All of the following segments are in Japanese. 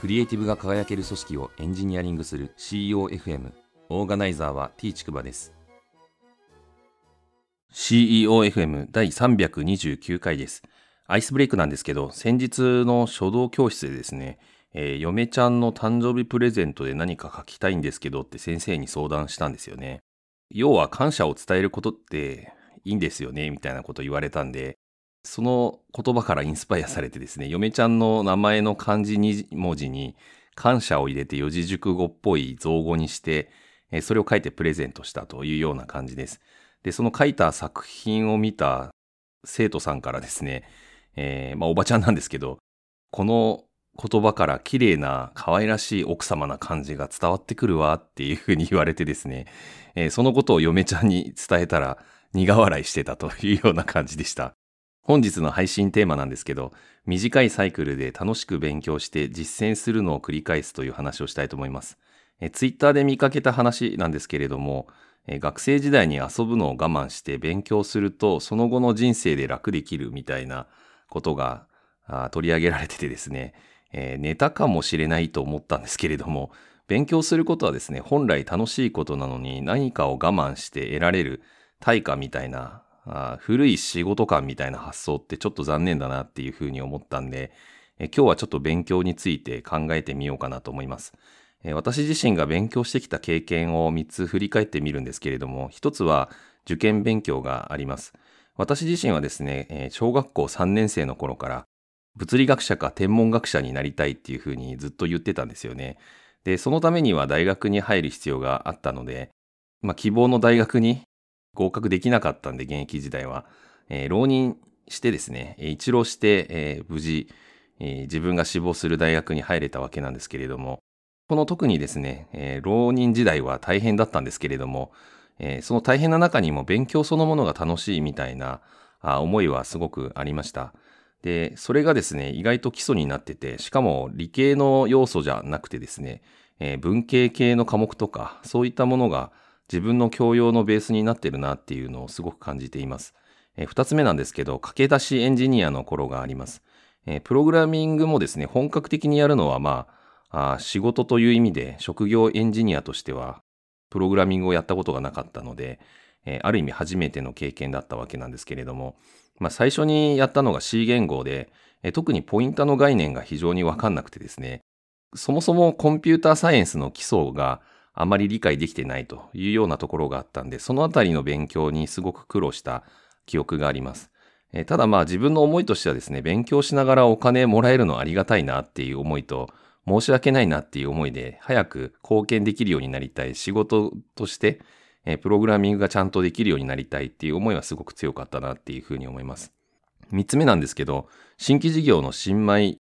クリエイティブが輝ける組織をエンジニアリングする CEOFM オーガナイザーは T ちくばです。CEOFM 第329回です。アイスブレイクなんですけど先日の書道教室でですねえー、嫁ちゃんの誕生日プレゼントで何か書きたいんですけどって先生に相談したんですよね。要は感謝を伝えることっていいんですよねみたいなこと言われたんで、その言葉からインスパイアされてですね、嫁ちゃんの名前の漢字2文字に感謝を入れて四字熟語っぽい造語にして、それを書いてプレゼントしたというような感じです。で、その書いた作品を見た生徒さんからですね、えー、まあおばちゃんなんですけど、この言葉から綺麗な可愛らしい奥様な感じが伝わってくるわっていうふうに言われてですね、えー、そのことを嫁ちゃんに伝えたら苦笑いしてたというような感じでした。本日の配信テーマなんですけど、短いサイクルで楽しく勉強して実践するのを繰り返すという話をしたいと思います。えツイッターで見かけた話なんですけれども、え学生時代に遊ぶのを我慢して勉強すると、その後の人生で楽できるみたいなことがあ取り上げられててですね、えー、ネタかもしれないと思ったんですけれども、勉強することはですね、本来楽しいことなのに何かを我慢して得られる対価みたいな、古い仕事感みたいな発想ってちょっと残念だなっていうふうに思ったんで、今日はちょっと勉強について考えてみようかなと思います。私自身が勉強してきた経験を3つ振り返ってみるんですけれども、1つは受験勉強があります。私自身はですね、小学校3年生の頃から物理学者か天文学者になりたいっていうふうにずっと言ってたんですよね。で、そのためには大学に入る必要があったので、まあ、希望の大学に合格できなかったんで、現役時代は。えー、浪人してですね、一浪して、えー、無事、えー、自分が志望する大学に入れたわけなんですけれども、この特にですね、え浪人時代は大変だったんですけれども、えその大変な中にも勉強そのものが楽しいみたいなあ思いはすごくありました。で、それがですね、意外と基礎になってて、しかも理系の要素じゃなくてですね、え、文系系の科目とか、そういったものが自分の教養のベースになってるなっていうのをすごく感じています。えー、二つ目なんですけど、駆け出しエンジニアの頃があります。えー、プログラミングもですね、本格的にやるのはまあ、あ仕事という意味で職業エンジニアとしては、プログラミングをやったことがなかったので、えー、ある意味初めての経験だったわけなんですけれども、まあ、最初にやったのが C 言語で、え特にポインタの概念が非常にわかんなくてですね、そもそもコンピューターサイエンスの基礎があまり理解できてないというようなところがあったんで、そのあたりの勉強にすごく苦労した記憶があります。えただまあ自分の思いとしてはですね、勉強しながらお金もらえるのありがたいなっていう思いと、申し訳ないなっていう思いで、早く貢献できるようになりたい仕事として、えプログラミングがちゃんとできるようになりたいっていう思いはすごく強かったなっていうふうに思います。三つ目なんですけど、新規事業の新米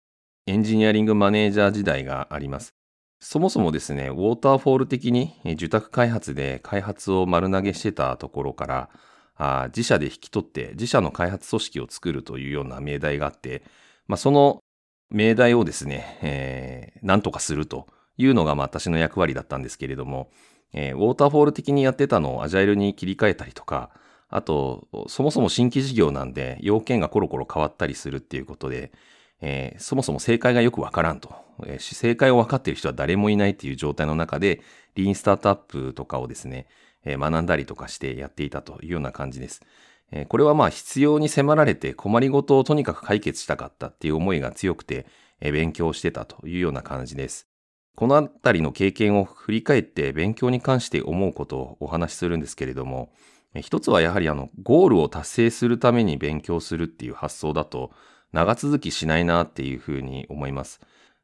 エンジニアリングマネージャー時代があります。そもそもですね、ウォーターフォール的に受託開発で開発を丸投げしてたところから、あ自社で引き取って自社の開発組織を作るというような命題があって、まあ、その命題をですね、えー、なんとかするというのがまあ私の役割だったんですけれども、えー、ウォーターフォール的にやってたのをアジャイルに切り替えたりとか、あと、そもそも新規事業なんで、要件がコロコロ変わったりするっていうことで、えー、そもそも正解がよくわからんと、えー、正解を分かっている人は誰もいないっていう状態の中で、リーンスタートアップとかをですね、えー、学んだりとかしてやっていたというような感じです。えー、これはまあ必要に迫られて困りごとをとにかく解決したかったっていう思いが強くて、えー、勉強してたというような感じです。このあたりの経験を振り返って勉強に関して思うことをお話しするんですけれども、一つはやはりあの、ゴールを達成するために勉強するっていう発想だと、長続きしないなっていうふうに思います。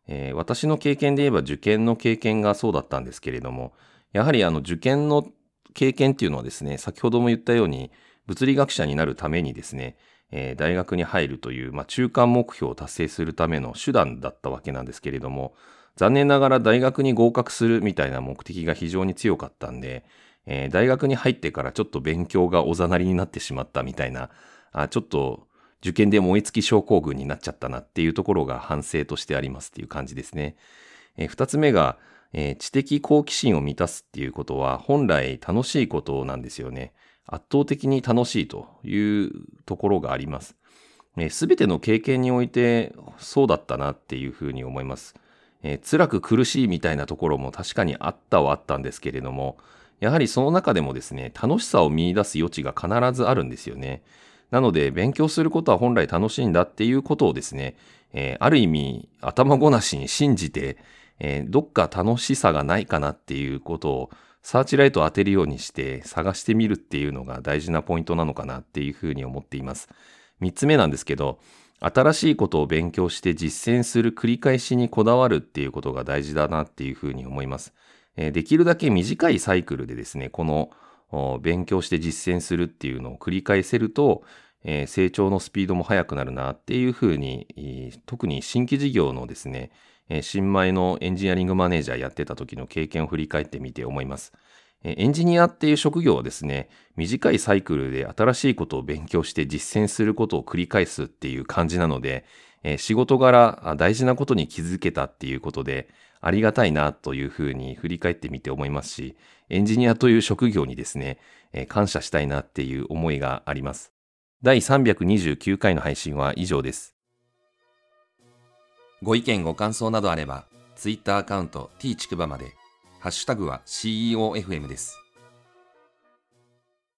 えー、私の経験で言えば受験の経験がそうだったんですけれども、やはりあの受験の経験っていうのはですね、先ほども言ったように、物理学者になるためにですね、えー、大学に入るという、まあ、中間目標を達成するための手段だったわけなんですけれども、残念ながら大学に合格するみたいな目的が非常に強かったんで、えー、大学に入ってからちょっと勉強がおざなりになってしまったみたいな、あちょっと受験で燃え尽き症候群になっちゃったなっていうところが反省としてありますっていう感じですね。えー、二つ目が、えー、知的好奇心を満たすっていうことは本来楽しいことなんですよね。圧倒的に楽しいというところがあります。す、べ、ての経験においてそうだったなっていうふうに思います。えー、辛く苦しいみたいなところも確かにあったはあったんですけれども、やはりその中でもですね、楽しさを見出す余地が必ずあるんですよね。なので、勉強することは本来楽しいんだっていうことをですね、えー、ある意味、頭ごなしに信じて、えー、どっか楽しさがないかなっていうことを、サーチライトを当てるようにして探してみるっていうのが大事なポイントなのかなっていうふうに思っています。三つ目なんですけど、新しいことを勉強して実践する繰り返しにこだわるっていうことが大事だなっていうふうに思います。できるだけ短いサイクルでですね、この勉強して実践するっていうのを繰り返せると、え成長のスピードも速くなるなっていうふうに、特に新規事業のですね、新米のエンジニアリングマネージャーやってた時の経験を振り返ってみて思います。エンジニアっていう職業はですね、短いサイクルで新しいことを勉強して実践することを繰り返すっていう感じなので、え仕事柄大事なことに気づけたっていうことで、ありがたいなというふうに振り返ってみて思いますし、エンジニアという職業にですねえ、感謝したいなっていう思いがあります。第329回の配信は以上です。ご意見ご感想などあれば、Twitter アカウント t ちくばまでハッシュタグは CEOFM です。